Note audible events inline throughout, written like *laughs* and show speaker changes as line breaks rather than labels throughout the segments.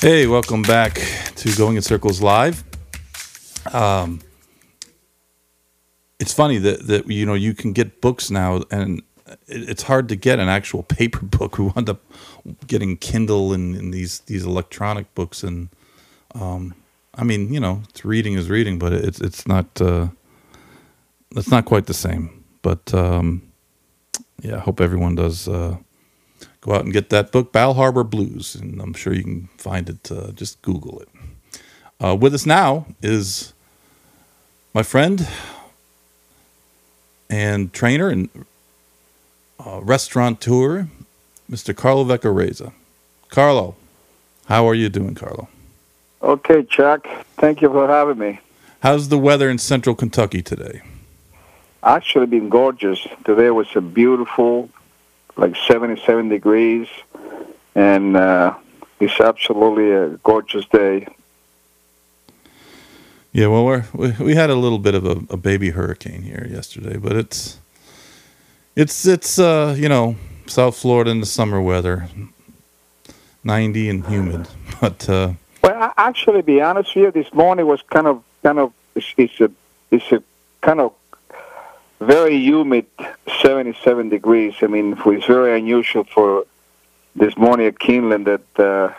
Hey, welcome back to Going in Circles Live. Um, it's funny that, that you know you can get books now, and it, it's hard to get an actual paper *laughs* book. We wound up getting Kindle and, and these these electronic books, and um, I mean, you know, it's reading is reading, but it's it's not uh, it's not quite the same. But um, yeah, I hope everyone does. Uh, go out and get that book, Bal Harbour Blues, and I'm sure you can find it. Uh, just Google it. Uh, with us now is my friend and trainer and uh, restaurateur, Mr. Carlo Vaccarezza. Carlo, how are you doing, Carlo?
Okay, Chuck. Thank you for having me.
How's the weather in central Kentucky today?
Actually, been gorgeous. Today was a beautiful like 77 degrees, and uh, it's absolutely a gorgeous day.
Yeah, well, we're, we we had a little bit of a, a baby hurricane here yesterday, but it's it's it's uh you know South Florida in the summer weather, 90 and humid, *laughs* but uh,
well, actually, be honest with you, this morning was kind of kind of it's, it's a it's a kind of very humid 77 degrees. I mean, it's very unusual for this morning at Keeneland that uh,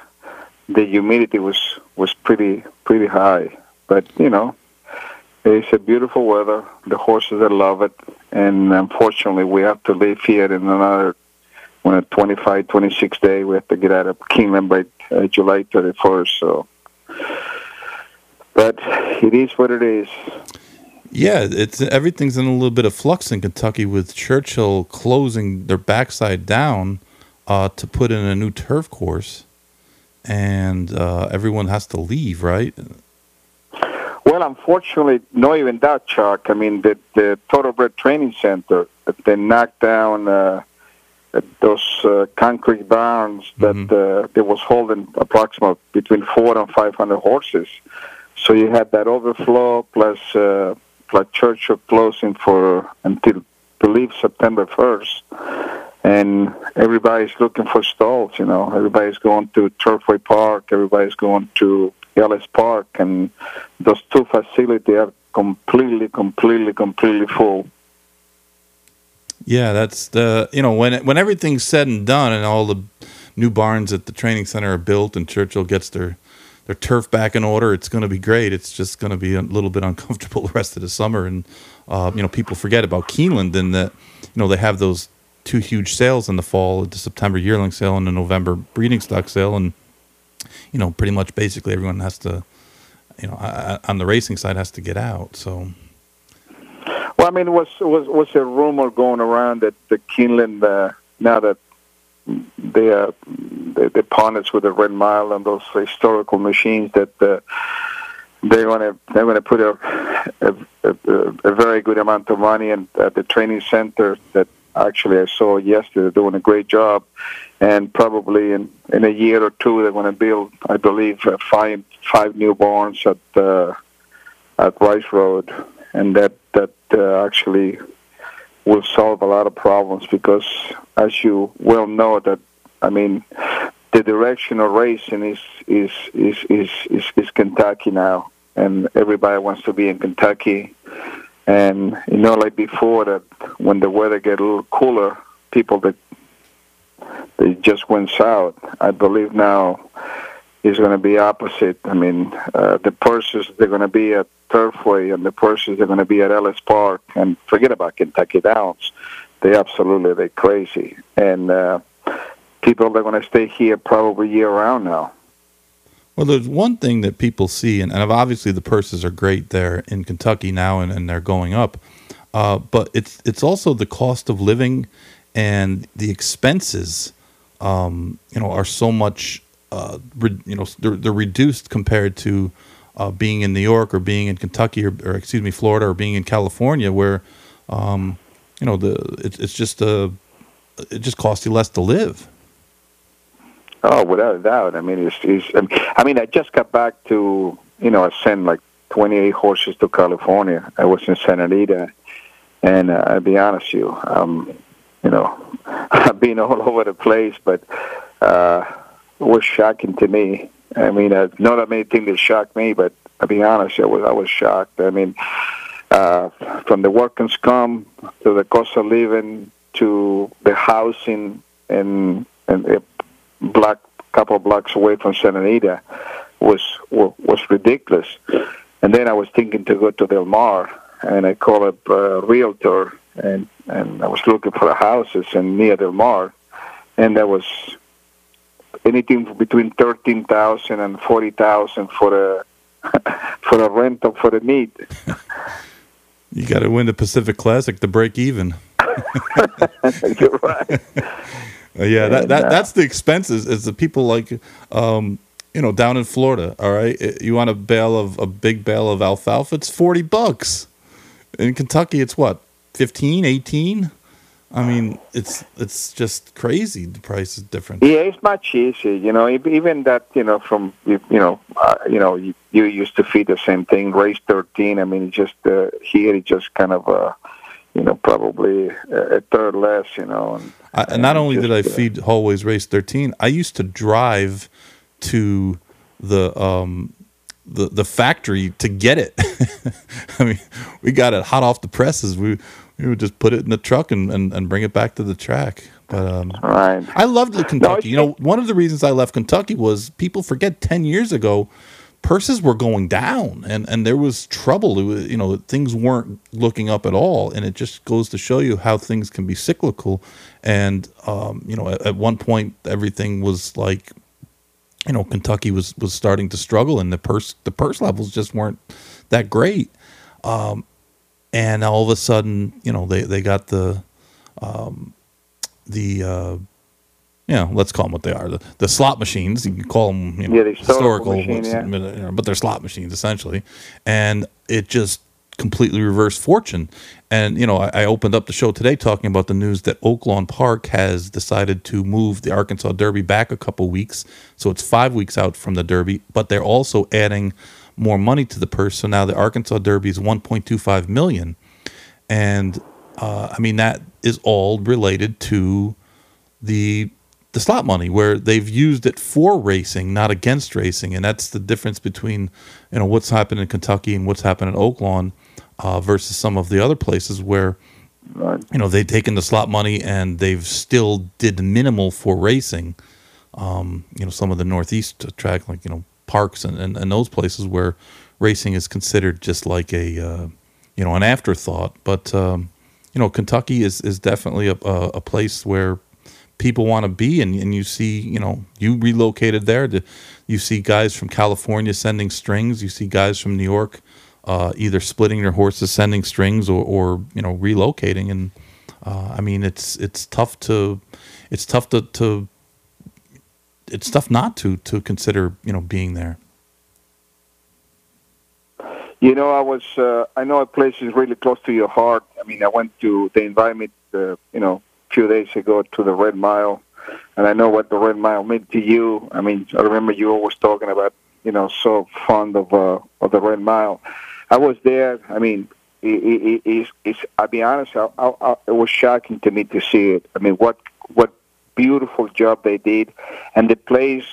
the humidity was was pretty pretty high. But you know, it's a beautiful weather. The horses that love it, and unfortunately, we have to leave here in another when a 25, 26 day. We have to get out of Keeneland by uh, July 31st. So, but it is what it is.
Yeah, it's everything's in a little bit of flux in Kentucky with Churchill closing their backside down uh, to put in a new turf course, and uh, everyone has to leave, right?
Well, unfortunately, not even that, Chuck. I mean, the the Thoroughbred Training Center they knocked down uh, those uh, concrete barns that mm-hmm. uh, they was holding approximately between four and five hundred horses. So you had that overflow plus like Churchill closing for until leave September first, and everybody's looking for stalls. You know, everybody's going to Turfway Park, everybody's going to Ellis Park, and those two facilities are completely, completely, completely full.
Yeah, that's the you know when when everything's said and done, and all the new barns at the training center are built, and Churchill gets their their turf back in order, it's going to be great. It's just going to be a little bit uncomfortable *laughs* the rest of the summer, and uh, you know people forget about Keeneland and that you know they have those two huge sales in the fall, the September yearling sale and the November breeding stock sale, and you know pretty much basically everyone has to, you know, on the racing side has to get out. So.
Well, I mean, was was was a rumor going around that the Keeneland uh, now that they are the, the with the Red Mile and those historical machines that uh, they're going to they're going to put a, a, a, a very good amount of money in at the training center that actually I saw yesterday doing a great job. And probably in in a year or two they're going to build I believe uh, five five new barns at uh, at Rice Road. And that that uh, actually will solve a lot of problems because as you well know that I mean, the direction of racing is is is is is, is Kentucky now, and everybody wants to be in Kentucky. And you know, like before, that when the weather get a little cooler, people that they just went south. I believe now is going to be opposite. I mean, uh, the purses they're going to be at Turfway, and the purses they're going to be at Ellis Park. And forget about Kentucky Downs; they absolutely they're crazy. And uh, people are going to stay here probably year round now.
Well, there's one thing that people see, and, and obviously the purses are great there in Kentucky now, and, and they're going up. Uh, but it's it's also the cost of living and the expenses. Um, you know, are so much. Uh, re, you know, they're, they're reduced compared to uh, being in New York or being in Kentucky or, or, excuse me, Florida or being in California, where um, you know the it, it's just a it just costs you less to live.
Oh, without a doubt. I mean, it's, it's I mean, I just got back to, you know, I sent like 28 horses to California. I was in Santa Anita, and uh, I'll be honest with you, um, you know, *laughs* I've been all over the place, but uh, it was shocking to me. I mean, uh, not that many things that shocked me, but I'll be honest, I was I was shocked. I mean, uh, from the working scum to the cost of living to the housing and and block couple of blocks away from Santa Anita was was ridiculous. And then I was thinking to go to Del Mar, and I called up a realtor, and and I was looking for houses in near Del Mar, and there was anything between thirteen thousand and forty thousand for the *laughs* for a rental for the meat.
you got to win the Pacific Classic to break even. *laughs*
You're right. *laughs*
Uh, yeah, that, that that's the expenses. Is the people like, um, you know, down in Florida. All right, you want a bale of a big bale of alfalfa? It's forty bucks. In Kentucky, it's what 15, 18? I mean, it's it's just crazy. The price is different.
Yeah, it's much easier. You know, even that. You know, from you, you know, uh, you know, you, you used to feed the same thing, raise thirteen. I mean, just uh, here, it just kind of. Uh, you know, probably a third less, you know. And,
I, and not only just, did I uh, feed Hallways Race 13, I used to drive to the um, the the factory to get it. *laughs* I mean, we got it hot off the presses. We we would just put it in the truck and, and, and bring it back to the track. But um,
right.
I loved the Kentucky. No, you know, one of the reasons I left Kentucky was people forget ten years ago purses were going down and, and there was trouble. Was, you know, things weren't looking up at all. And it just goes to show you how things can be cyclical. And, um, you know, at, at, one point, everything was like, you know, Kentucky was, was starting to struggle and the purse, the purse levels just weren't that great. Um, and all of a sudden, you know, they, they got the, um, the, uh, you know, let's call them what they are. The, the slot machines, you can call them, you know,
yeah, the historical,
historical machine, yeah. but they're slot machines essentially. And it just completely reversed fortune. And, you know, I, I, opened up the show today talking about the news that Oaklawn Park has decided to move the Arkansas Derby back a couple weeks. So it's five weeks out from the Derby, but they're also adding more money to the purse. So now the Arkansas Derby is 1.25 million. And, uh, I mean, that is all related to the the slot money where they've used it for racing, not against racing, and that's the difference between you know what's happened in Kentucky and what's happened in Oaklawn uh, versus some of the other places where you know they've taken the slot money and they've still did minimal for racing. Um, you know, some of the Northeast track, like you know parks and, and, and those places where racing is considered just like a uh, you know an afterthought. But um, you know, Kentucky is is definitely a, a, a place where people want to be and, and you see you know you relocated there to, you see guys from california sending strings you see guys from new york uh, either splitting their horses sending strings or, or you know relocating. And uh, i mean it's it's tough to it's tough to, to it's tough not to to consider you know being there.
You know i was uh, i know a place is really close to your heart. I mean i went to the environment, me to, you know few days ago to the Red Mile, and I know what the Red Mile meant to you. I mean, I remember you always talking about, you know, so fond of uh, of the Red Mile. I was there. I mean, it, it, I'll be honest. I, I, it was shocking to me to see it. I mean, what what beautiful job they did, and the place.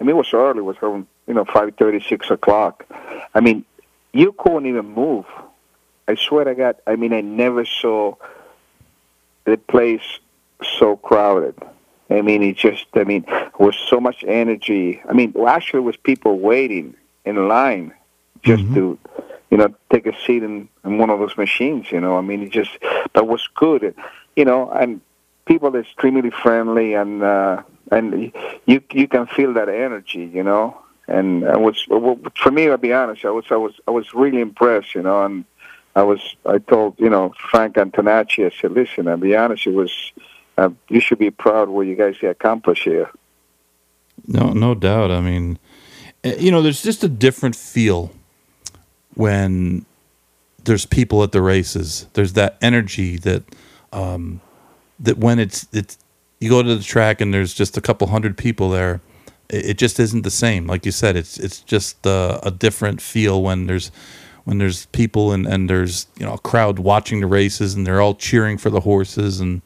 I mean, it was early. It was around you know five thirty, six o'clock. I mean, you couldn't even move. I swear to God. I mean, I never saw the place so crowded. I mean, it just, I mean, was so much energy. I mean, well, actually, was people waiting in line just mm-hmm. to, you know, take a seat in, in one of those machines. You know, I mean, it just, that was good. You know, and people are extremely friendly, and uh, and you you can feel that energy. You know, and I was for me. I'll be honest. I was I was I was really impressed. You know, and I was I told you know Frank Antonacci. I said, listen, I'll be honest. It was uh, you should be proud of what you guys accomplished here.
No, no doubt. I mean, eh, you know, there's just a different feel when there's people at the races. There's that energy that um, that when it's it's you go to the track and there's just a couple hundred people there. It, it just isn't the same. Like you said, it's it's just uh, a different feel when there's when there's people and, and there's you know a crowd watching the races and they're all cheering for the horses and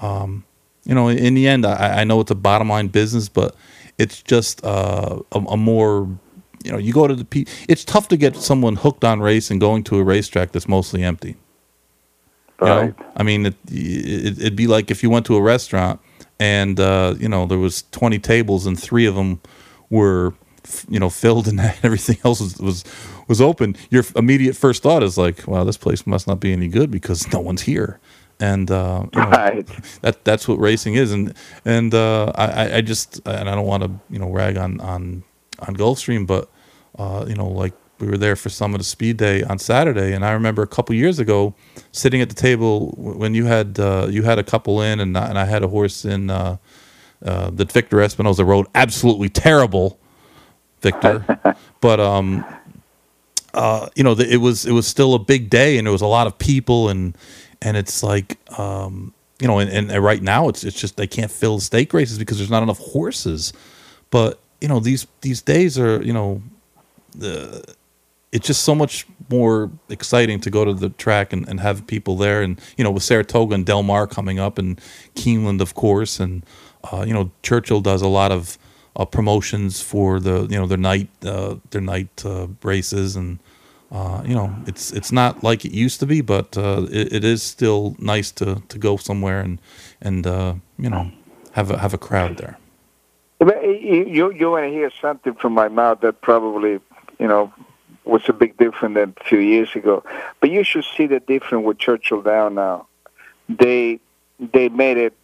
um, you know, in the end, I, I know it's a bottom line business, but it's just uh, a, a more you know you go to the P. It's tough to get someone hooked on race and going to a racetrack that's mostly empty. You
Right.
know? I mean, it, it, it'd be like if you went to a restaurant and uh, you know there was twenty tables and three of them were you know filled and *laughs* everything else was was, was open. Your immediate first thought is like, "Wow, this place must not be any good because no one's here." And uh, *laughs* you know,
Right.
that that's what racing is. And and uh, I I- just and I don't want to you know rag on on on Gulfstream, but uh, you know like we were there for some of the speed day on Saturday, and I remember a couple years ago sitting at the table when you had uh, you had a couple in, and I, and I had a horse in uh, uh, that Victor Espinoza rode absolutely terrible, Victor, *laughs* but um. Uh, you know, the, it was it was still a big day, and there was a lot of people, and and it's like, um, you know, and, and right now it's it's just they can't fill the stake races because there's not enough horses. But you know, these these days are you know, the it's just so much more exciting to go to the track and, and have people there and you know with Saratoga and Del Mar coming up and Keeneland of course and uh, you know Churchill does a lot of uh, promotions for the you know their night uh, their night uh, races and uh, you know it's it's not like it used to be but uh, it, it is still nice to, to go somewhere and and uh, you know have a have a crowd there.
You you, you want to hear something from my mouth that probably you know was a big difference than a few years ago. But you should see the difference with Churchill Down now. They they made it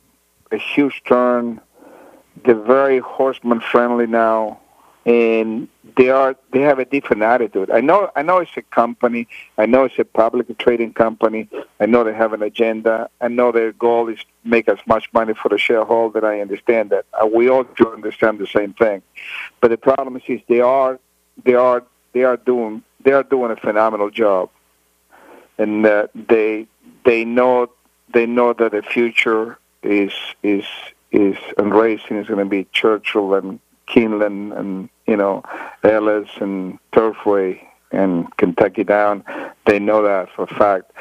a huge turn. They're very horseman friendly now, and they are they have a different attitude. I know I know it's a company. I know it's a public trading company. I know they have an agenda. I know their goal is make as much money for the shareholder. I understand that. Uh, we all do understand the same thing. But the problem is, is they are they are they are doing they are doing a phenomenal job, and uh, they they know they know that the future is is is in racing is going to be Churchill and Keeneland and you know Ellis and Turfway and Kentucky Down. They know that for a fact.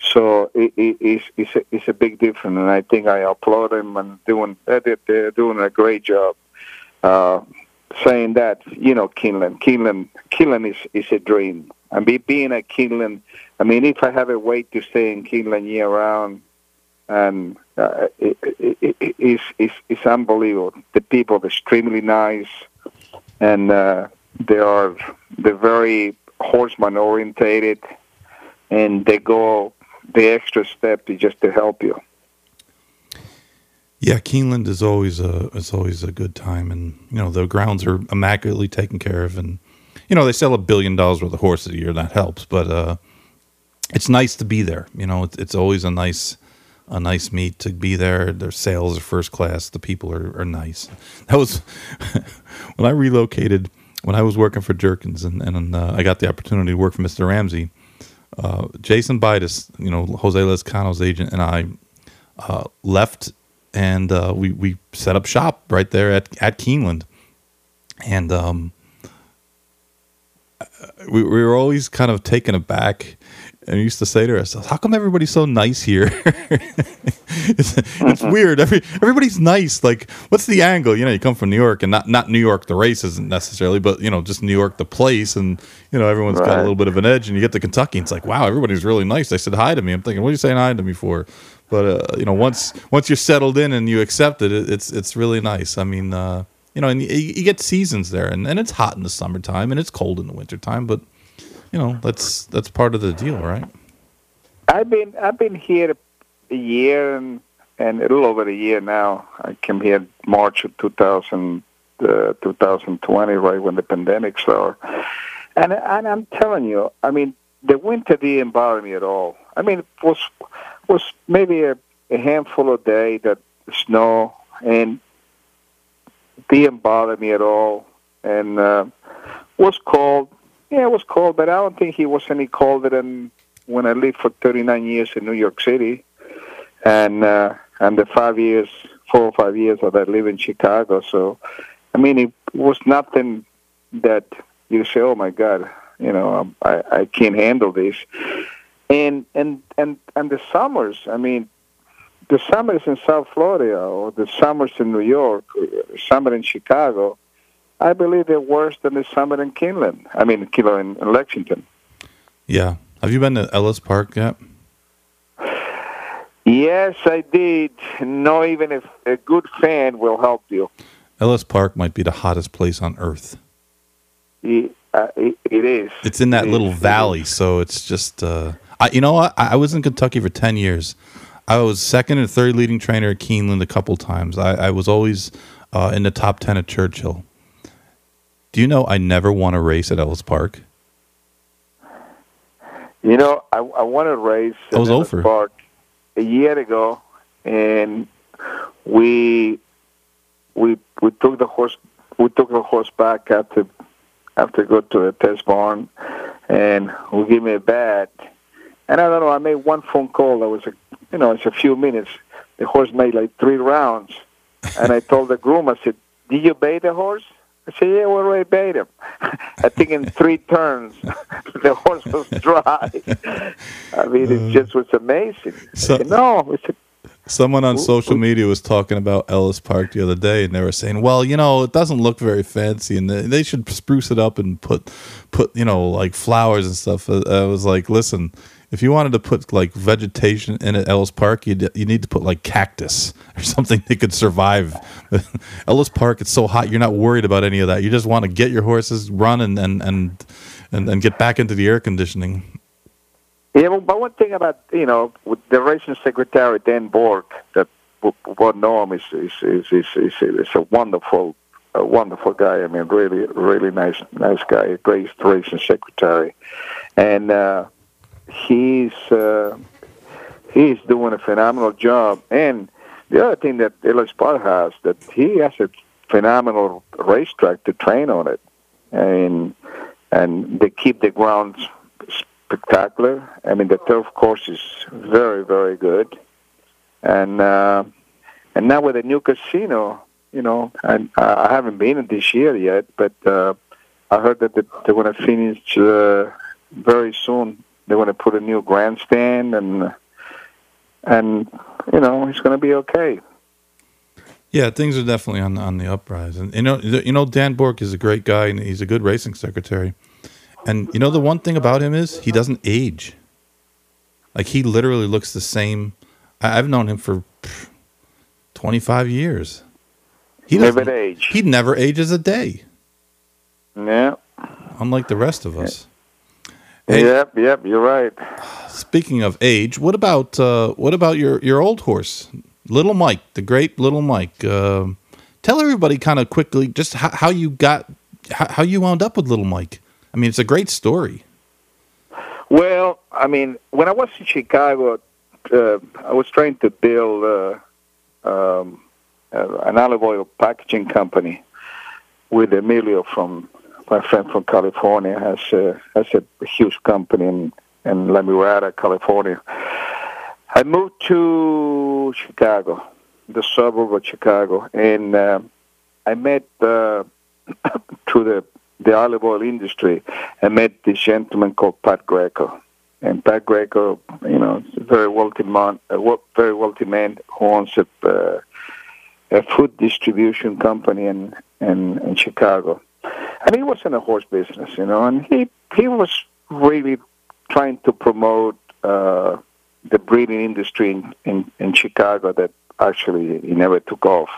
So it, it, it's it's a, it's a big difference, and I think I applaud them and doing they're, doing a great job. Uh, saying that you know Keeneland, Keeneland, Keeneland is is a dream. I mean, being at Keeneland, I mean, if I have a way to stay in Keeneland year round, and uh, it, it, it, it's, it's it's unbelievable. The people are extremely nice, and uh, they are they're very horseman orientated, and they go the extra step to just to help you.
Yeah, Keeneland is always a is always a good time, and you know the grounds are immaculately taken care of, and you know they sell a billion dollars worth of horses a year. That helps, but uh, it's nice to be there. You know, it's, it's always a nice a nice meet to be there. Their sales are first class. The people are, are nice. *laughs* That was *laughs* when I relocated when I was working for Jerkens, and and uh, I got the opportunity to work for Mr. Ramsey. Uh, Jason Bidas, you know Jose Lezcano's agent, and I uh, left and uh, we we set up shop right there at at Keeneland, and um, we we were always kind of taken aback, and we used to say to ourselves, "How come everybody's so nice here?" *laughs* it's, it's weird. Every everybody's nice. Like, what's the angle? You know, you come from New York, and not not New York the race isn't necessarily, but you know, just New York the place, and you know, everyone's got a little bit of an edge. And you get to Kentucky, and it's like, wow, everybody's really nice. They said hi to me. I'm thinking, what are you saying hi to me for? But uh, you know, once once you're settled in and you accept it, it it's it's really nice. I mean, uh, you know, and you, you get seasons there, and, and it's hot in the summertime and it's cold in the wintertime, but you know, that's that's part of the deal, right?
I've been I've been here a year and and a little over a year now. I came here March of 2000, uh, 2020, right when the pandemic started. And and I'm telling you, I mean, the winter didn't bother me at all. I mean, it was was maybe a, a handful of day that snow and didn't bother me at all. And uh, was cold. Yeah, it was cold, but I don't think he was any colder than when I lived for 39 years in New York City, and uh, and the five years, four or five years that I live in Chicago. So, I mean, it was nothing that you say, "Oh my God," you know, um, I I can't handle this. And and and and the summers, I mean, the summers in South Florida or the summers in New York, summer in Chicago, I believe they're worse than the summer in Keeneland. I mean, Keeneland in Lexington.
Yeah. Have you been to Ellis Park yet?
Yes, I did. No, even if a good fan will help you.
Ellis Park might be the hottest place on earth.
It, uh, it, it is.
It's in that
It
little
is.
Valley, so it's just. Uh, I, you know what? I, I was in Kentucky for ten years. I was second and third leading trainer at Keeneland a couple times. I, I was always uh, in the top ten at Churchill. Do you know I never won a race at Ellis Park?
You know, I, I won a race in Ellis
over.
Park a year ago, and we we we took the horse we took the horse back after after go to the test barn, and we gave me a bat. And I don't know, I made one phone call. That was a you know, it's a few minutes. The horse made like three rounds, and I *laughs* told the groom, I said, "Did you bait the horse?" I said, "Yeah, we already bait him." *laughs* I think in three turns, *laughs* the horse was dry. I mean, it uh, just was amazing.
So-
said, no, it's a,
Someone on social media was talking about Ellis Park the other day, and they were saying, "Well, you know, it doesn't look very fancy, and they, they should spruce it up and put, put, you know, like flowers and stuff." I was like, "Listen, if you wanted to put like vegetation in at Ellis Park, you you need to put like cactus or *laughs* something that could survive." *laughs* Ellis Park, it's so hot, you're not worried about any of that. You just want to get your horses run and and and and, and get back into the air conditioning.
yeah, but- but one thing about you know the racing secretary Dan Bork that w- w- know him is is is is, is, is a wonderful a wonderful guy. I mean, really really nice nice guy, a great racing secretary, and uh, he's uh, he's doing a phenomenal job. And the other thing that Ellis Park has that he has a phenomenal racetrack to train on it, and and they keep the grounds spectacular. I mean, the turf course is very very good, and uh, and now with the new casino, you know, and I haven't been this year yet, but uh, I heard that they- they're going to finish uh, very soon. They're going to put a new grandstand and and you know it's going to be okay.
Yeah, things are definitely on on the uprise, and you know, you know, Dan Bork is a great guy, and he's a good racing secretary. And you know, the one thing about him is he doesn't age. Like he literally looks the same. I, I've known him for twenty five years. He
Never
doesn't
age.
He never ages a day,
Yeah.
unlike the rest of us. Hey,
Yep. Yep. You're right.
Speaking of age, what about uh, what about your your old horse, Little Mike, the great Little Mike? Um tell everybody kind of quickly just how, how you got how, how you wound up with Little Mike. I mean, it's a great story.
Well, I mean, when I was in Chicago, uh, I was trying to build uh, um, uh, an olive oil packaging company with Emilio from my friend from California has a, has a huge company in, in La Mirada, California. I moved to Chicago, the suburb of Chicago, and uh, I met uh, *coughs* through the the olive oil industry. I met this gentleman called Pat Greco, and Pat Greco, you know, a very wealthy man, a very wealthy man who owns a, uh, a food distribution company in, in in Chicago. And he was in the horse business, you know, and he he was really trying to promote uh, the breeding industry in, in, in Chicago that actually he never took off.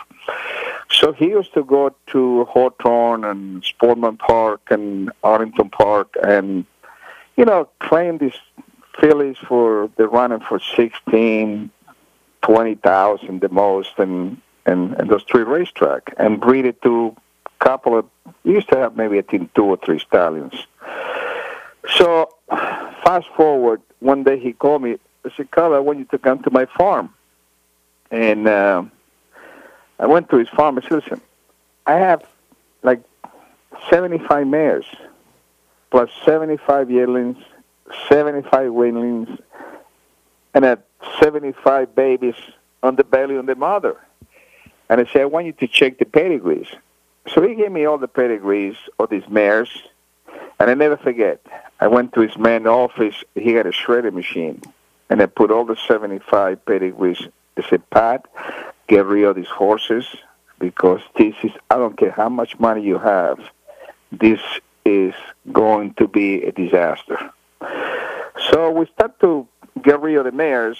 So he used to go to Hawthorne and Sportman Park and Arlington Park and, you know, claim these fillies for, they're running for 16, 20,000 the most and, and, and those three racetrack and breed it to couple of, used to have maybe I think two or three stallions. So fast forward, one day he called me, I said, Carl, I want you to come to my farm. And, uh, I went to his farm. I said, listen, I have like 75 mares, plus 75 yearlings, 75 weanlings, and at 75 babies on the belly of the mother. And I said, I want you to check the pedigrees. So he gave me all the pedigrees of these mares, and I never forget. I went to his man office. He had a shredder machine, and I put all the 75 pedigrees I said, Pat, get rid of these horses because this is, I don't care how much money you have, this is going to be a disaster. So we start to get rid of the mares.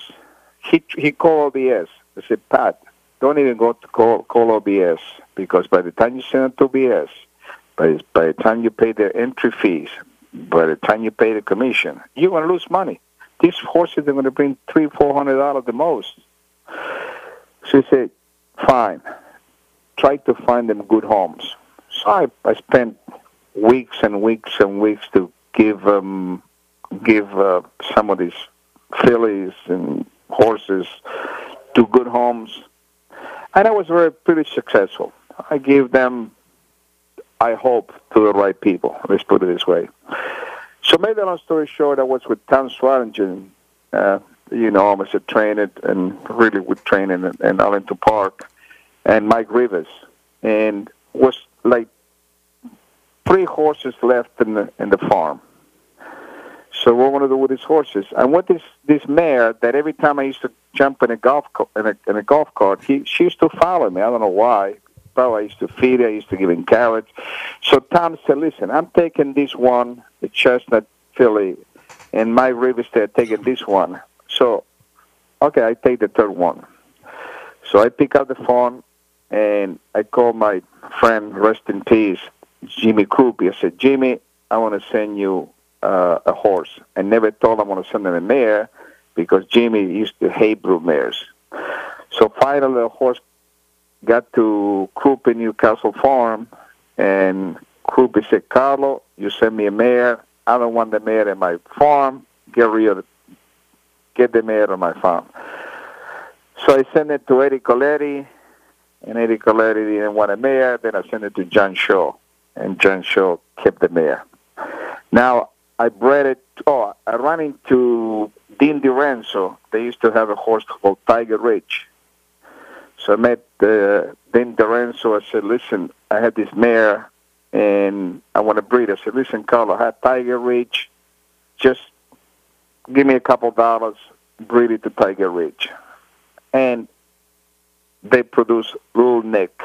He, he called OBS. S. I said, Pat, don't even go to call, call OBS because by the time you send it to OBS, by, by the time you pay the entry fees, by the time you pay the commission, you're going to lose money. These horses are going to bring three, four hundred dollars the most. She said, fine. Try to find them good homes. So I, I spent weeks and weeks and weeks to give um, give uh, some of these fillies and horses to good homes, and I was very pretty successful. I gave them, I hope, to the right people. Let's put it this way. So, made a long story short, I was with Tom Swearingen, uh, you know, I was a trainer and really with training in, in Arlington Park, and Mike Rivers, and was like three horses left in the in the farm. So what I want to do with these horses? I want this this mare that every time I used to jump in a golf co- in a, in a golf cart, he she used to follow me. I don't know why. Probably I used to feed her. I used to give him carrots. So Tom said, "Listen, I'm taking this one, the chestnut filly, and my Rivers they're taking this one. So, okay, I take the third one. So I pick up the phone and I call my friend, rest in peace, Jimmy Crupi. I said, Jimmy, I want to send you uh, a horse. I never told him I want to send him a mare because Jimmy used to hate brood mares. So finally, the horse got to Crupi Newcastle Farm, and Crupi said, Carlo, you send me a mare. I don't want the mare in my farm. Get rid of it. Get the mare on my farm. So I sent it to Eddie Coletti, and Eddie Coletti didn't want a mare. Then I sent it to John Shaw, and John Shaw kept the mare. Now, I bred it. Oh, I ran into Dean DiRenzo. They used to have a horse called Tiger Ridge. So I met uh, Dean DiRenzo. I said, listen, I had this mare, and I want to breed. I said, listen, Carlo, I had Tiger Ridge. Just give me a couple dollars, breed it to Tiger Ridge. And they produce Little Nick.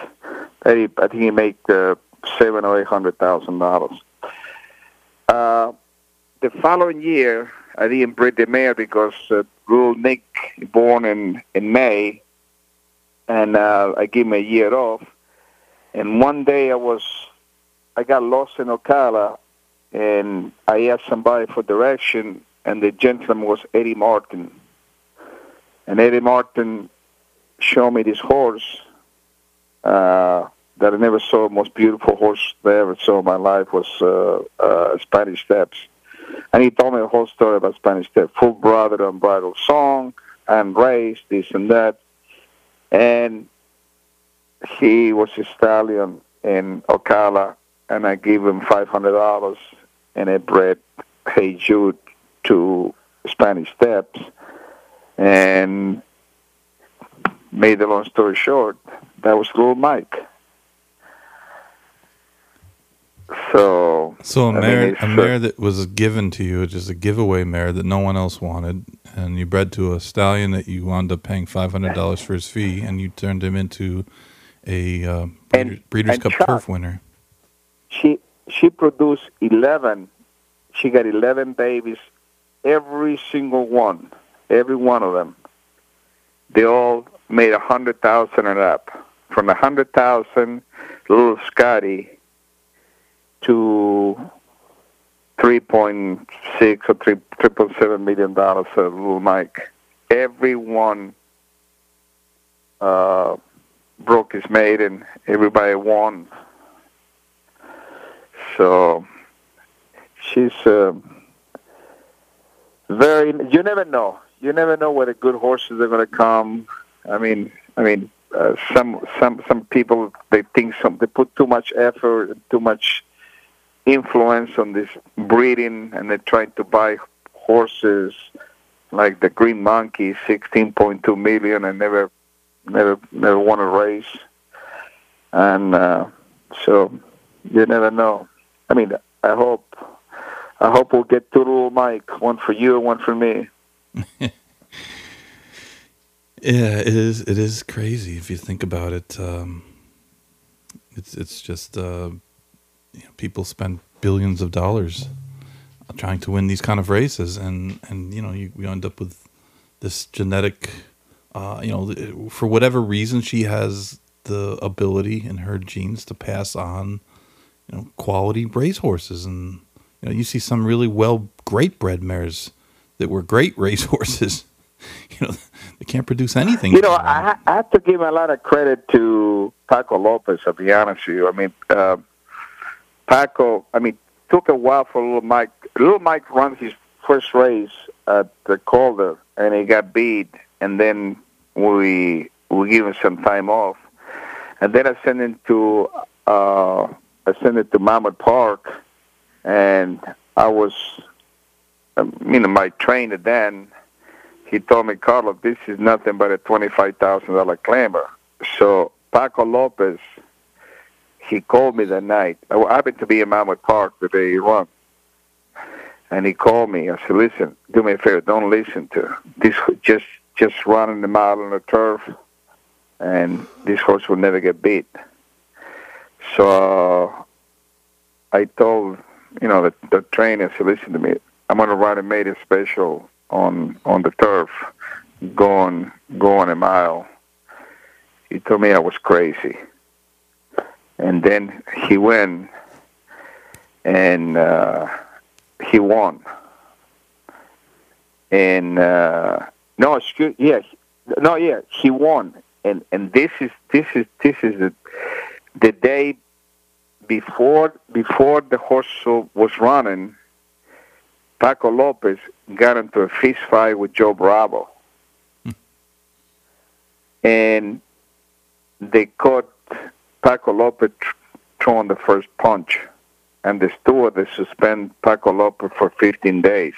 I think he make uh, seven or eight hundred thousand dollars. Uh, the following year, I didn't breed the mare because uh, Rule Nick born in in May, and uh, I gave him a year off. And one day I was, I got lost in Ocala, and I asked somebody for direction, and the gentleman was Eddie Martin. And Eddie Martin showed me this horse uh, that I never saw. Most beautiful horse I ever saw in my life was uh, uh, Spanish Steps. And he told me the whole story about Spanish Steps, full brother and bridal song, and race, this and that. And he was a stallion in Ocala, and I gave him $500, and I bred Hey Jude to Spanish Steps. And made the long story short, that was little Mike. So,
So a
I
mare,
it's,
a mare that was given to you, just a giveaway mare that no one else wanted, and you bred to a stallion that you wound up paying five hundred dollars for his fee, and you turned him into a uh, breeder,
And-
Breeders'
and
Cup
Chuck,
turf winner.
she she produced eleven. She got eleven babies, every single one, every one of them. They all made a hundred thousand and up. From a hundred thousand, little Scotty, to three point six or three triple seven million dollars for little Mike. Everyone uh, broke his and everybody won. So she's uh, very. You never know. You never know where the good horses are going to come. I mean, I mean, uh, some some some people they think some they put too much effort, too much influence on this breeding, and they tried to buy horses like the Green Monkey, sixteen point two million, and never never never won a race. And uh, so you never know. I mean, I hope, I hope we'll get two little Mike, one for you, one for me. *laughs*
Yeah, it is. It is crazy if you think about it. Um, it's it's just uh, you know, people spend billions of dollars trying to win these kind of races, and and you know you, we end up with this genetic. Uh, you know, for whatever reason, she has the ability in her genes to pass on, you know, quality racehorses, and you know you see some really well great bred mares that were great *laughs* racehorses. you know, they can't produce anything.
You know, I, I have to give a lot of credit to Paco Lopez. I'll be honest with you. I mean, uh, Paco. I mean, took a while for little Mike. Little Mike runs his first race at the Calder, and he got beat, and then we we give him some time off, and then I sent him to uh, I sent it to Monmouth Park, and I was, you know, my trainer then he told me, Carlos, this is nothing but a twenty-five thousand dollar climber. So Paco Lopez, he called me that night. I happened to be in Monmouth Park the day he won, and he called me. I said, "Listen, do me a favor. Don't listen to this. Just just running the mile on the turf, and this horse will never get beat." So uh, I told you know the, the trainer, "said Listen to me. I'm going to run a made it special on on the turf, going going a mile. He told me I was crazy, and then he went, and uh, he won. And uh, no, excuse, yeah, no, yeah, he won, and and this is this is this is the the day before before the horse was running Paco Lopez got into a fist fight with Joe Bravo. Hmm. And they caught Paco Lopez throwing the first punch. And the steward they suspend Paco Lopez for 15 days.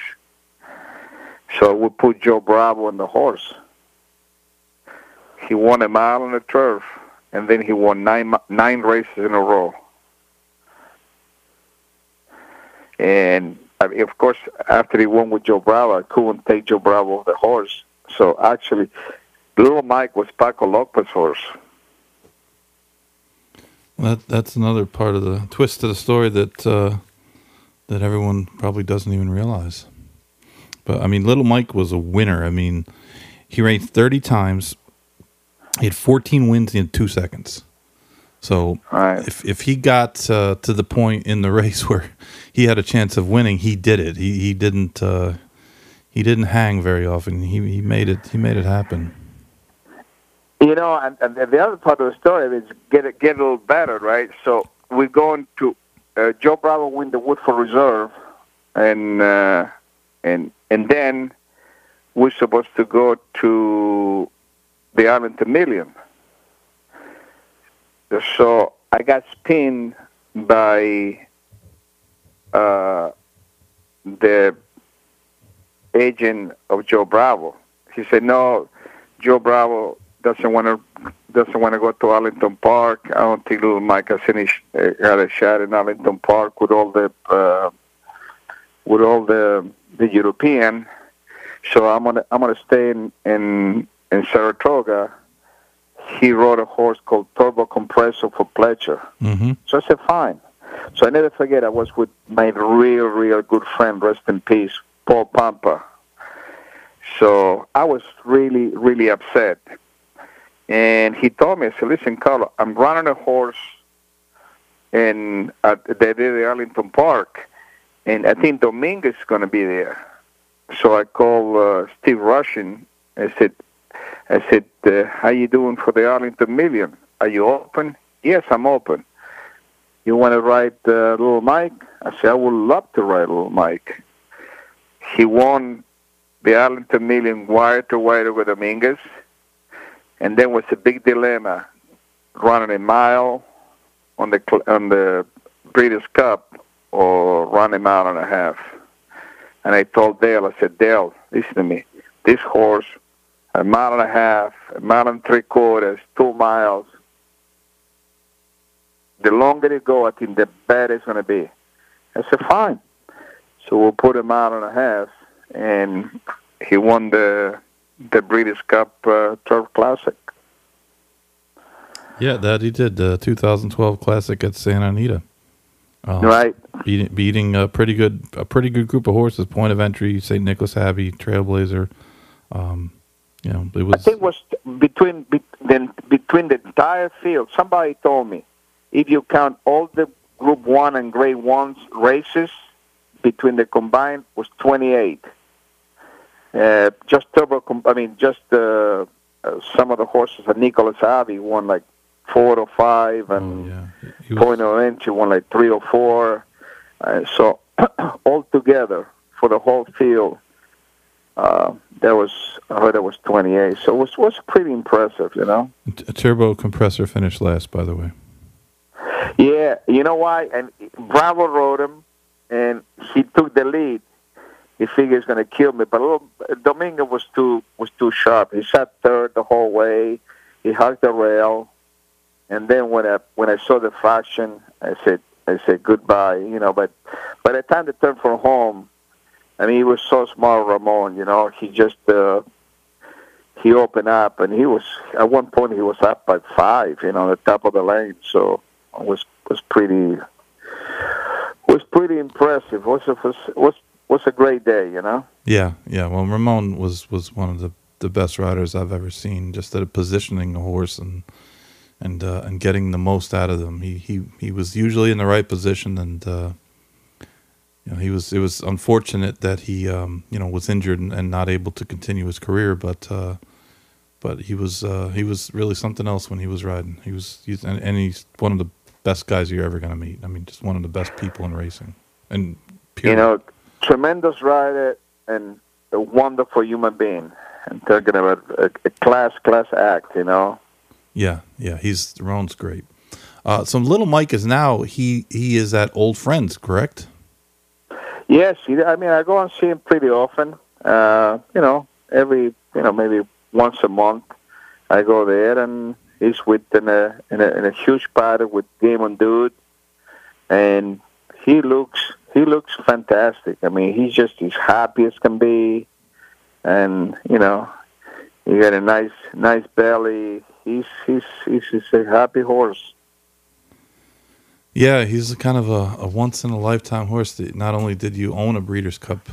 So we put Joe Bravo on the horse. He won a mile on the turf, and then he won nine nine races in a row. And I mean, of course, after he won with Joe Bravo, I couldn't take Joe Bravo off the horse. So actually, Little Mike was Paco Lopez's horse.
That that's another part of the twist to the story that uh, that everyone probably doesn't even realize. But I mean, Little Mike was a winner. I mean, he raced thirty times. He had fourteen wins in two seconds. So right. if if he got uh, to the point in the *laughs* race where he had a chance of winning, he did it. He he didn't uh, he didn't hang very often. He he made it he made it happen.
You know, and, and the other part of the story is get it get a little better, right? So we're going to uh, Joe Bravo win the Woodford Reserve, and uh, and and then we're supposed to go to the Arlington Million so I got spinned by uh, the agent of Joe Bravo. He said, "No, Joe Bravo doesn't want to doesn't want to go to Arlington Park. I don't think little Mike has any uh, had a shot in Arlington Park with all the uh, with all the the European. So I'm gonna I'm gonna stay in in, in Saratoga." he rode a horse called Turbo Compressor for pleasure. Mm-hmm. So I said, fine. So I never forget, I was with my real, real good friend, rest in peace, Paul Pampa. So I was really, really upset. And he told me, I said, listen, Carlo, I'm running a horse in at the, Arlington Park, and I think Dominguez is going to be there. So I called uh, Steve Rushing. I said, I said, uh, how you doing for the Arlington Million? Are you open? Yes, I'm open. You want to ride uh, Little Mike? I said, I would love to ride Little Mike. He won the Arlington Million wire to wire with Dominguez, and then was a big dilemma, running a mile on the on the Breeders' Cup or run a mile and a half. And I told Dale, I said, Dale, listen to me. This horse a mile and a half, a mile and three quarters, two miles. The longer you go, I think the better it's going to be. I said, fine. So we'll put a mile and a half, and he won the the Breeders' Cup uh, Turf Classic.
Yeah, that he did the 2012 Classic at Santa Anita.
Um, right,
beating, beating a pretty good a pretty good group of horses. Point of entry: St. Nicholas Abbey, Trailblazer. Um, you know, it was. I
think it was between be, then between the entire field. Somebody told me if you count all the Group One and Grade Ones races between the combined was 28. Uh, just turbo. I mean, just uh, uh, some of the horses at Nicholas Abbey won like four or five, and oh, yeah. was... Point of Entry won like three or four. Uh, so *clears throat* all together for the whole field, uh, there was I heard it was 28. So it was was pretty impressive, you know.
A turbo compressor finished last, by the way.
Yeah, you know why? And Bravo rode him, and he took the lead. He figured he's going to kill me, but Domingo was too was too sharp. He sat third the whole way. He hugged the rail, and then when I when I saw the fraction, I said I said goodbye. You know, but by the time they turned for home, I mean he was so smart, Ramon. You know, he just uh, he opened up, and he was at one point he was up by five. You know, the top of the lane. So it was was pretty was pretty impressive. Was was was a great day. You know.
Yeah, yeah. Well, Ramon was was one of the the best riders I've ever seen. Just at positioning a horse and and uh, and getting the most out of them. He he he was usually in the right position, and uh, you know he was. It was unfortunate that he um, you know was injured and, and, not able to continue his career, but uh, but he was uh, he was really something else when he was riding. He was he's, and, and he's one of the best guys you're ever going to meet. I mean, just one of the best people in racing. And
period. you know, tremendous rider and a wonderful human being. And talking about a, a class class act, you know.
Yeah, yeah, he's Ron's great. Uh, so little Mike is now he he is at Old Friends, correct?
Yes, I mean I go and see him pretty often. Uh, you know, every you know maybe once a month I go there and he's with in a in a, in a huge party with Game on Dude, and he looks he looks fantastic. I mean, he's just as happy as can be, and you know, he got a nice nice belly he's he's he's, a happy horse.
Yeah, he's kind of a, a once in a lifetime horse. That not only did you own a Breeders' Cup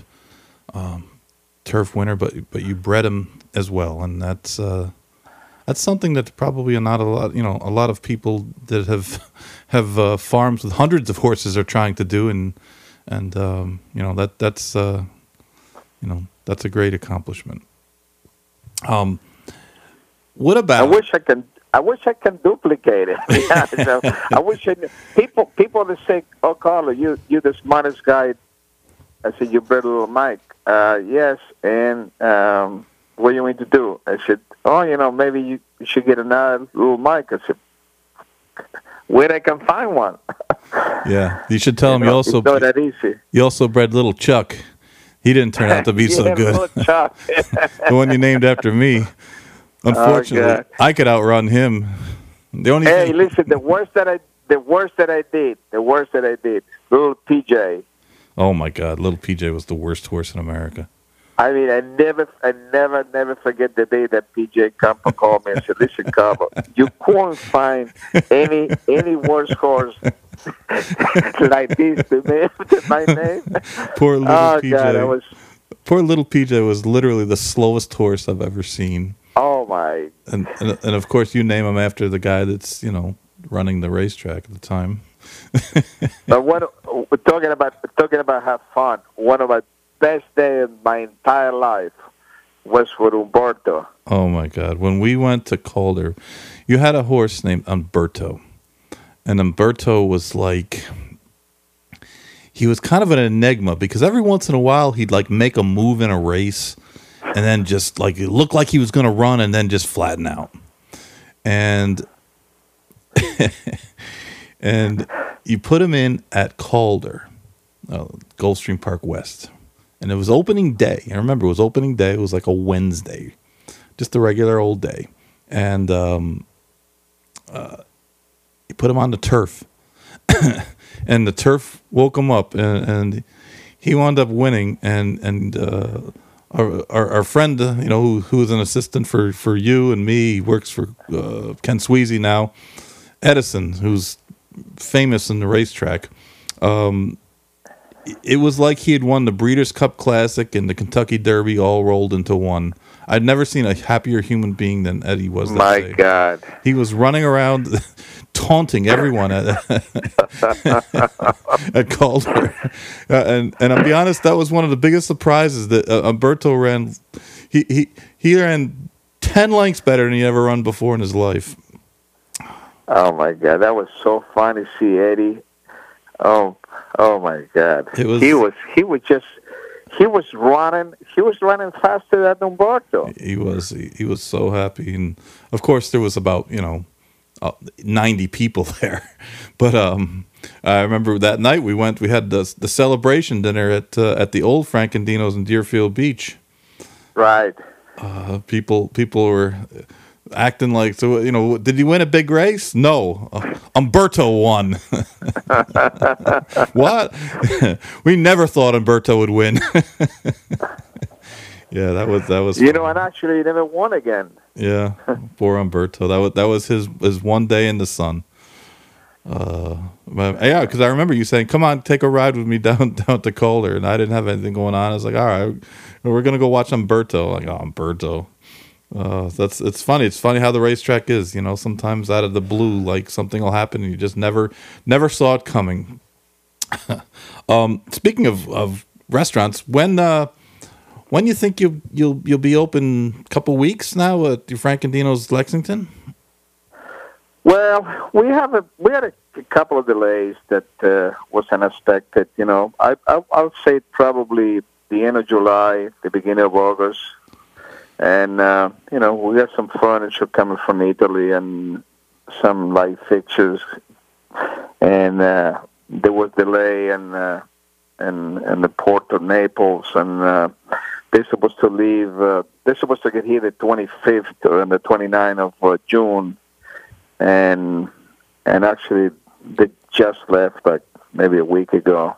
um, turf winner, but but you bred him as well, and that's uh, that's something that probably not a lot. You know, a lot of people that have *laughs* have uh, farms with hundreds of horses are trying to do, and and um, you know that that's uh, you know that's a great accomplishment. Um, what about?
I wish I can. I wish I can duplicate it. *laughs* yeah, so I wish I, people people that say, "Oh, Carlo, you you the smartest guy." I said, "You better little Mike." Uh, yes, and um, what are you going to do? I said, "Oh, you know, maybe you, should get another little Mike." I said, "Where I can find one?" *laughs*
yeah, you should tell you him know, you also
not that easy.
You also bred little Chuck. He didn't turn out to be *laughs*
yeah,
so good.
Chuck. *laughs*
the one you named after me. Oh, Unfortunately, oh, I could outrun him.
The only hey, thing- listen, the worst that I the worst that I did, the worst that I did, little PJ.
Oh my God, little PJ was the worst horse in America.
I mean, I never, I never, never forget the day that PJ Campo called me and said, "Listen, Campo, you couldn't find any any worse horse *laughs* like this to me, my name."
Poor little oh, PJ. God, I was. Poor little PJ was literally the slowest horse I've ever seen.
Oh my!
And, and, and of course, you name him after the guy that's you know running the racetrack at the time. *laughs*
but what we're talking about talking about have fun. One of my best day of my entire life was with Umberto.
Oh my God! When we went to Calder, you had a horse named Umberto, and Umberto was like he was kind of an enigma because every once in a while he'd like make a move in a race and then just like it looked like he was going to run and then just flatten out. And *laughs* and you put him in at Calder, uh, Gulfstream Park West, and it was opening day. I remember it was opening day. It was like a Wednesday, just a regular old day, and um, uh, you put him on the turf, *coughs* and the turf woke him up, and, and he wound up winning, and and uh, our, our, our friend, uh, you know, who, who is an assistant for, for you and me, he works for uh, Kent Sweezey now, Edison, who's famous in the racetrack. Um, it was like he had won the Breeders' Cup Classic and the Kentucky Derby all rolled into one. I'd never seen a happier human being than Eddie was. That
My
day.
God.
He was running around *laughs* taunting everyone at, *laughs* at Calder. Uh, and and I'll be honest, that was one of the biggest surprises that uh, Umberto ran. He, he, he ran 10 lengths better than he ever run before in his life.
Oh my God, that was so fun to see Eddie. Oh, oh my God.
It was-
He was. He was just. He was running. He was running faster than Umberto.
He was he, he was so happy, and of course there was about you know uh, ninety people *laughs* there. But um, I remember that night we went. We had the the celebration dinner at uh, at the old Frank & Dino's in Deerfield Beach.
Right.
Uh, people people were acting like so. You know, did he win a big race? No, uh, Umberto won. *laughs* what? *laughs* we never thought Umberto would win. *laughs* yeah, that was that was.
You
fun.
know, and actually, he never won again.
Yeah, poor Umberto. That was that was his his one day in the sun. Uh, yeah, because I remember you saying, "Come on, take a ride with me down down to Calder," and I didn't have anything going on. I was like, "All right, we're gonna go watch Umberto." Like, oh, Umberto. Uh, that's it's funny. It's funny how the racetrack is. You know, sometimes out of the blue, like something will happen, and you just never never saw it coming. *laughs* um, speaking of of restaurants, when uh, when you think you you'll you'll be open? A couple weeks now at Frank & Dino's Lexington.
Well, we have a we had a, couple of delays that uh, was unexpected. You know, I, I I'll say probably the end of July, the beginning of August, and uh, you know we got some furniture coming from Italy and some light fixtures, and uh, there was delay and uh, the port of Naples and. Uh, they're supposed to leave. Uh, they're supposed to get here the 25th or the 29th of uh, June, and and actually they just left like maybe a week ago,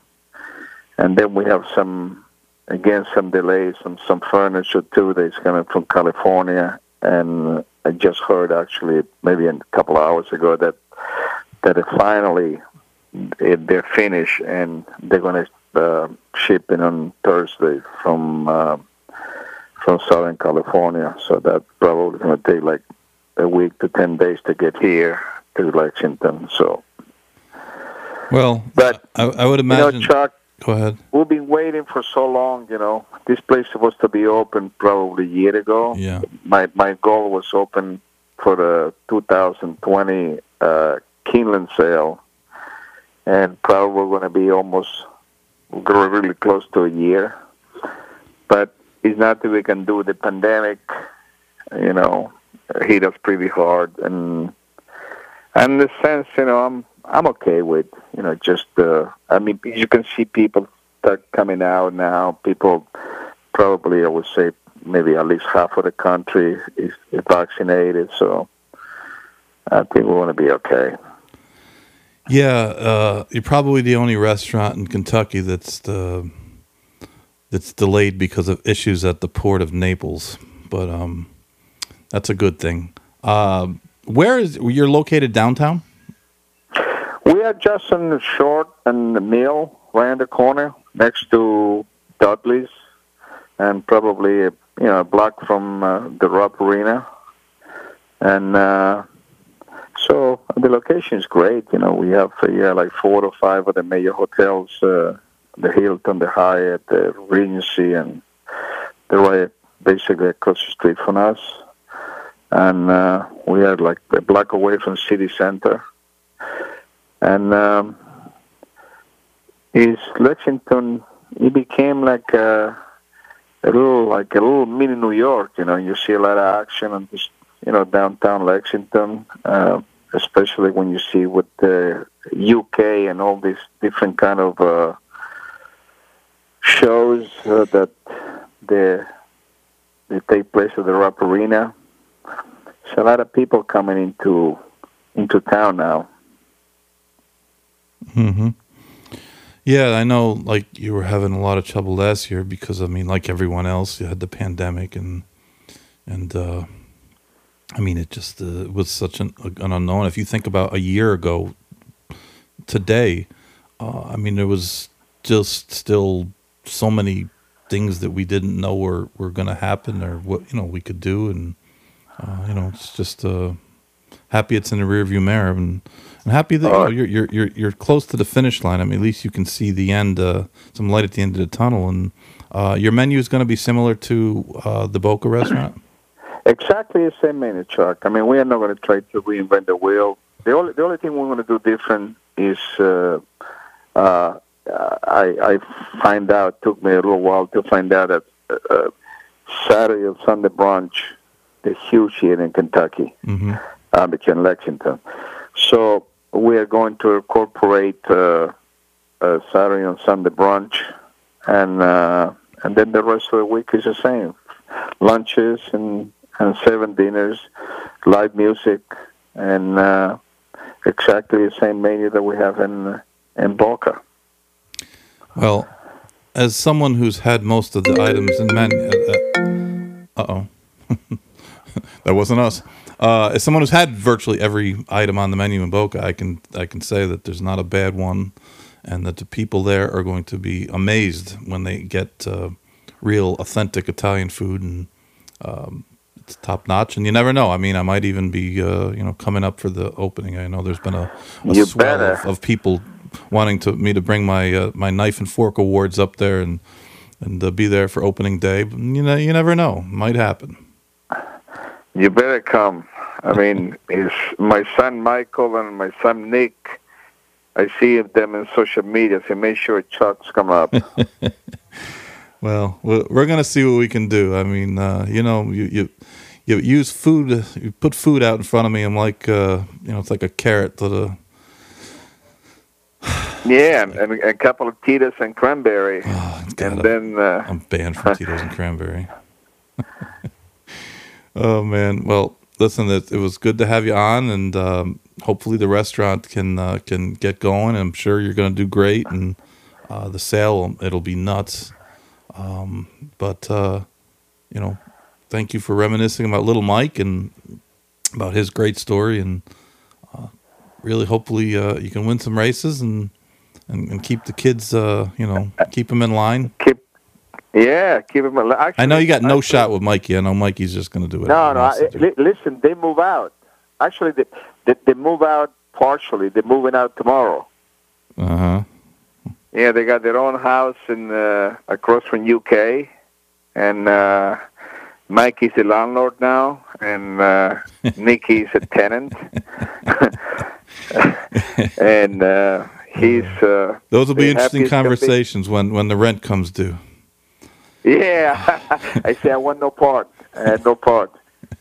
and then we have some again some delays on some furniture too that's coming from California, and I just heard actually maybe a couple of hours ago that that it finally it, they're finished and they're going to uh, ship in on Thursday from uh, from Southern California. So that probably going to take like a week to ten days to get here to Lexington. So,
Well,
but
I, I would
you know,
imagine.
Chuck,
go ahead.
we've been waiting for so long. You know, this place was supposed to be open probably a year ago.
Yeah.
My my goal was open for the 2020 uh, Keeneland sale, and probably going to be almost really close to a year. But it's not that we can do the pandemic, you know, hit us pretty hard, and and in the sense, you know, I'm I'm okay with, you know, just uh, I mean, you can see people start coming out now. People probably, I would say, maybe at least half of the country is, is vaccinated, so I think we're going to be okay.
Yeah, uh, you're probably the only restaurant in Kentucky that's uh, that's delayed because of issues at the port of Naples. But um, that's a good thing. Uh, where is you're located downtown?
We are just on the short and right in the corner, next to Dudley's, and probably you know a block from uh, the Rupp Arena, and uh, so the location is great. You know, we have uh, yeah like four or five of the major hotels, uh, the Hilton, the Hyatt, the Regency, and they're right basically across the street from us, and uh, we are like a block away from city center and um, is Lexington. It became like a, a little like a little mini New York. You know, you see a lot of action on this, you know, downtown Lexington, uh, especially when you see with the UK and all these different kind of uh, shows uh, that they they take place at the Rupp Arena. There's a lot of people coming into into town now.
Hmm Yeah, I know. Like you were having a lot of trouble last year because I mean, like everyone else, you had the pandemic and and uh, I mean, it just uh, was such an, an unknown. If you think about a year ago, today, uh, I mean, there was just still so many things that we didn't know were were going to happen or what you know we could do, and uh, you know, it's just uh, happy it's in the rearview mirror and. I'm happy that you know, you're, you're you're you're close to the finish line. I mean, at least you can see the end, uh, some light at the end of the tunnel. And uh, your menu is going to be similar to uh, the Boca restaurant.
Exactly the same menu, Chuck. I mean, we are not going to try to reinvent the wheel. The only the only thing we're going to do different is uh, uh, I I find out took me a little while to find out that uh, Saturday and Sunday brunch is huge here in Kentucky,
hmm
uh, between Lexington. So we are going to incorporate uh, uh, Saturday and Sunday brunch, and uh, and then the rest of the week is the same, lunches and and seven dinners, live music, and uh, exactly the same menu that we have in in Boca.
Well, as someone who's had most of the items in menu, uh oh, *laughs* that wasn't us. Uh, as someone who's had virtually every item on the menu in Boca, I can I can say that there's not a bad one, and that the people there are going to be amazed when they get uh, real, authentic Italian food, and um, it's top notch. And you never know. I mean, I might even be uh, you know coming up for the opening. I know there's been a, a swell of, of people wanting to me to bring my uh, my knife and fork awards up there and and uh, be there for opening day. But, you know, you never know. Might happen.
You better come. I mean, is my son Michael and my son Nick. I see them in social media, so make sure Chuck's come up. *laughs*
Well, we're we're gonna see what we can do. I mean, uh, you know, you you you use food. You put food out in front of me. I'm like, uh, you know, it's like a carrot to the. *sighs*
yeah, and, and a couple of Tito's and cranberry,
Oh, it's
and
gotta-
then uh,
I'm banned from *laughs* Tito's and cranberry. *laughs* oh man, well, listen, it, it was good to have you on, and um, hopefully the restaurant can uh, can get going. I'm sure you're going to do great, and uh, the sale it'll be nuts. Um, but uh, you know, thank you for reminiscing about little Mike and about his great story, and uh, really, hopefully, uh, you can win some races and. And, and keep the kids, uh, you know, keep them in line.
keep. Yeah, keep him alive. Actually,
I know you got no
actually-
shot with Mikey. I know Mikey's just going to do it.
No, no. I, li- listen, they move out. Actually, they, they they move out partially. They're moving out tomorrow.
Uh huh.
Yeah, they got their own house in uh, across from UK, and uh, Mikey's the landlord now, and uh, *laughs* Nikki's a tenant, *laughs* *laughs* and uh, he's uh,
Those will be interesting
happiest can be.
conversations when when the rent comes due.
Yeah, *laughs* I say I want no part. I had no part.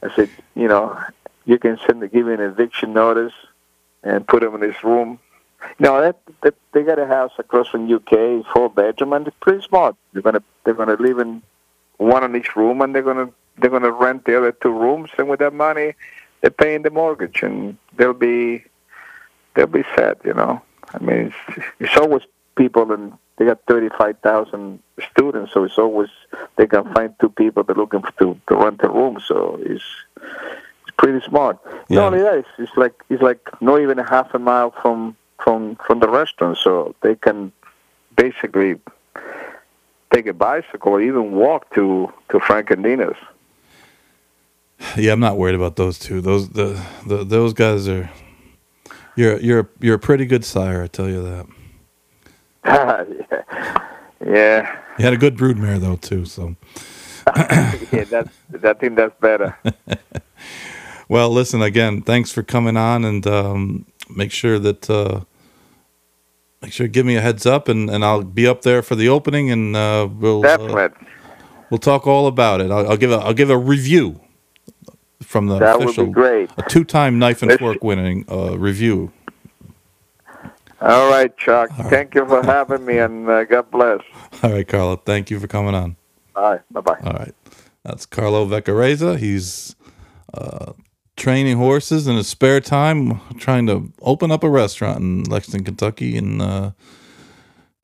I said, you know, you can send give me an eviction notice and put him in his room. No, that, that they got a house across from UK, four bedroom, and it's pretty smart. They're gonna they're gonna live in one in each room, and they're gonna they're gonna rent the other two rooms, and with that money, they're paying the mortgage, and they'll be they'll be set. You know, I mean, it's, it's always people and they got 35,000 students, so it's always they can find two people that are looking for, to, to rent a room. So it's it's pretty smart.
Yeah.
Not only that, it's, it's like it's like not even a half a mile from from from the restaurant, so they can basically take a bicycle or even walk to to Frank and Dino's.
Yeah, I'm not worried about those two. Those the, the those guys are. You're you're you're a pretty good sire, I tell you that. *laughs*
yeah. yeah,
You had a good broodmare though too. So *laughs*
yeah, that's I think that's better. *laughs*
well, listen again. Thanks for coming on, and um, make sure that uh, make sure to give me a heads up, and, and I'll be up there for the opening, and uh, we'll uh, we'll talk all about it. I'll, I'll give a I'll give a review from the
That would
official
be great.
a two time knife and fork winning uh, review.
All right, Chuck. Thank you for having me, and uh, God bless.
All right, Carlo. Thank you for coming on.
Bye. Bye. Bye.
All right. That's Carlo Vaccarezza. He's uh, training horses in his spare time, trying to open up a restaurant in Lexington, Kentucky, and uh,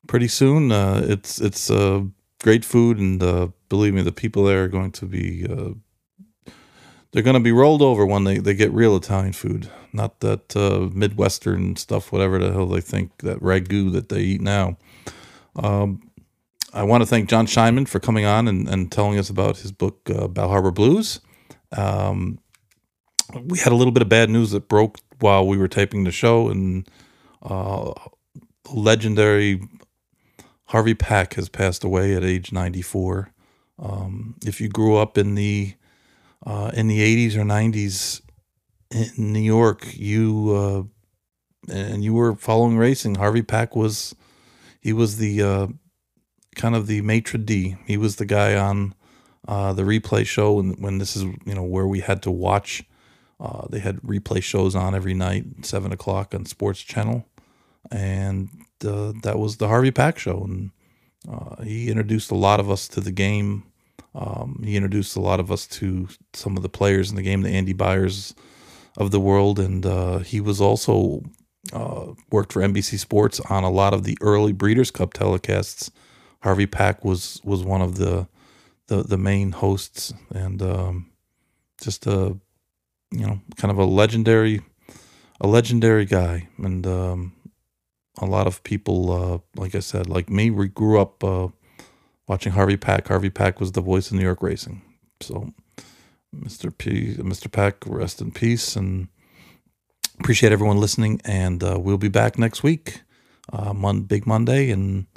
pretty soon. Uh, it's it's uh, great food, and uh, believe me, the people there are going to be uh, they're going to be rolled over when they, they get real Italian food, not that uh, Midwestern stuff, whatever the hell they think that ragu that they eat now. Um, I want to thank John Scheinman for coming on and, and telling us about his book, uh, Bal Harbour Blues. Um, we had a little bit of bad news that broke while we were taping the show, and uh, legendary Harvey Pack has passed away at age 94. Um, if you grew up in the uh, in the 80s or 90s in New York, you uh, and you were following racing. Harvey Pack was he was the uh, kind of the maitre d. He was the guy on uh, the replay show, and when this is you know where we had to watch. Uh, they had replay shows on every night, seven o'clock on Sports Channel, and uh, that was the Harvey Pack show, and he introduced a lot of us to the game. Um, he introduced a lot of us to some of the players in the game, the Andy Beyers of the world, and uh, he was also uh, worked for NBC Sports on a lot of the early Breeders' Cup telecasts. Harvey Pack was was one of the the, the main hosts. And um, just a you know kind of a legendary a legendary guy. And um, a lot of people uh, like I said like me we grew up uh, watching Harvey Pack. Harvey Pack was the voice of New York racing. So Mr. P Mr. Pack rest in peace and appreciate everyone listening and uh, we'll be back next week. Uh, Mon- big Monday and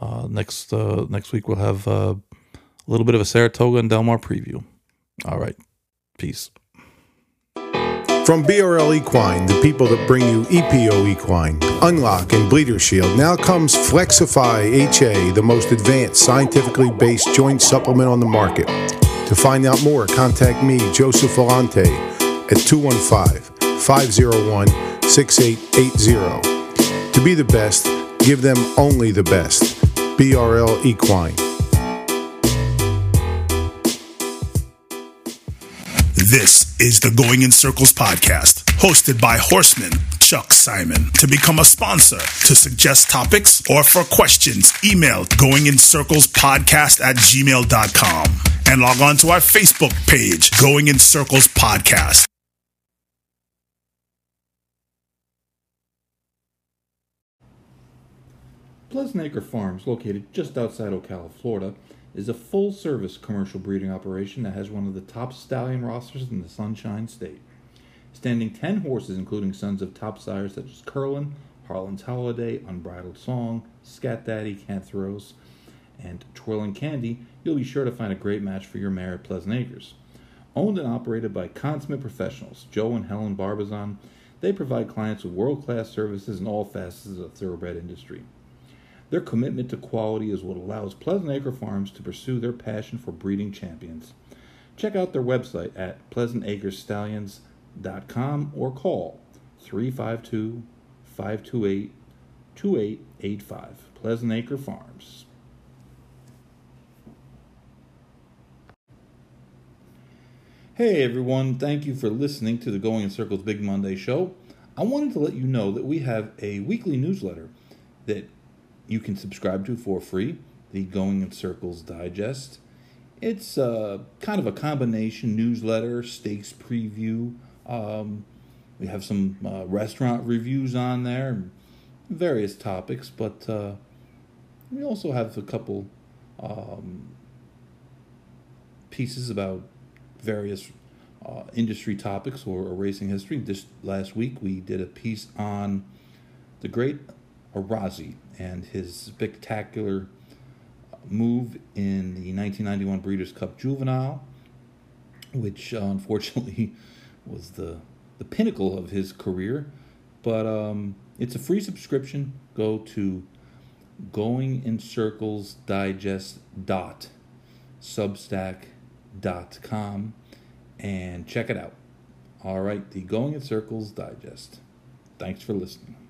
uh, next uh, next week we'll have uh, a little bit of a Saratoga and Del Mar preview. All right, peace.
From BRL Equine, the people that bring you EPO Equine, Unlock, and Bleeder Shield, now comes Flexify HA, the most advanced scientifically based joint supplement on the market. To find out more, contact me, Joseph Volante, at 215 501 6880. To be the best, give them only the best. BRL Equine.
This is the Going in Circles podcast, hosted by Horseman Chuck Simon. To become a sponsor, to suggest topics, or for questions, email goingincirclespodcast at gmail.com and log on to our Facebook page, Going in Circles Podcast.
Pleasant Acre Farms, located just outside Ocala, Florida, is a full service commercial breeding operation that has one of the top stallion rosters in the Sunshine State. Standing 10 horses, including sons of top sires such as Curlin, Harlan's Holiday, Unbridled Song, Scat Daddy, Kantharos, and Twirling Candy, you'll be sure to find a great match for your mare at Pleasant Acres. Owned and operated by consummate professionals, Joe and Helen Barbazon, they provide clients with world class services in all facets of the thoroughbred industry. Their commitment to quality is what allows Pleasant Acre Farms to pursue their passion for breeding champions. Check out their website at pleasantacrestallions.com or call 352 528 2885. Pleasant Acre Farms. Hey everyone, thank you for listening to the Going in Circles Big Monday show. I wanted to let you know that we have a weekly newsletter that you can subscribe to for free the Going in Circles Digest. It's uh, kind of a combination newsletter, stakes preview. Um, we have some uh, restaurant reviews on there, various topics, but uh, we also have a couple um, pieces about various uh, industry topics or, racing history. This last week we did a piece on the great Arazi and his spectacular move in the 1991 Breeders' Cup Juvenile, which uh, unfortunately *laughs* was the the pinnacle of his career. But um, it's a free subscription. Go to goingincircles.substack.com and check it out. All right, the Going in Circles Digest. Thanks for listening.